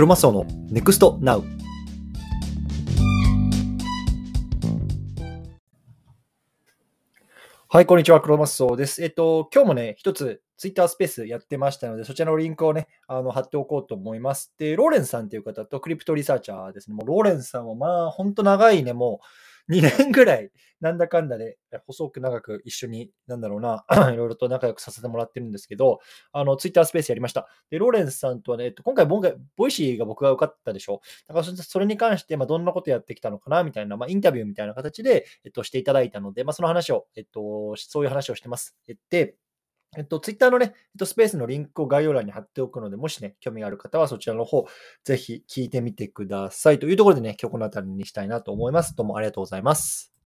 クロマスオの NEXT NOW はい、こんにちは。クロマスオです。えっと、今日もね、一つツイッタースペースやってましたので、そちらのリンクをね、あの貼っておこうと思います。で、ローレンさんという方とクリプトリサーチャーですね。もうローレンさんはまあ、ほんと長いね、もう2年ぐらい、なんだかんだで、細く長く一緒に、なんだろうな、いろいろと仲良くさせてもらってるんですけど、あの、ツイッタースペースやりました。で、ローレンスさんとはね、えっと、今回、ボ Voicy が僕が受かったでしょ？だからそ、それに関して、まあ、どんなことやってきたのかな、みたいな、まあ、インタビューみたいな形で、えっと、していただいたので、まあ、その話を、えっと、そういう話をしてます。で、えっと、ツイッターのね、えっと、スペースのリンクを概要欄に貼っておくので、もしね、興味がある方はそちらの方、ぜひ聞いてみてください。というところでね、今日この辺りにしたいなと思います。どうもありがとうございます。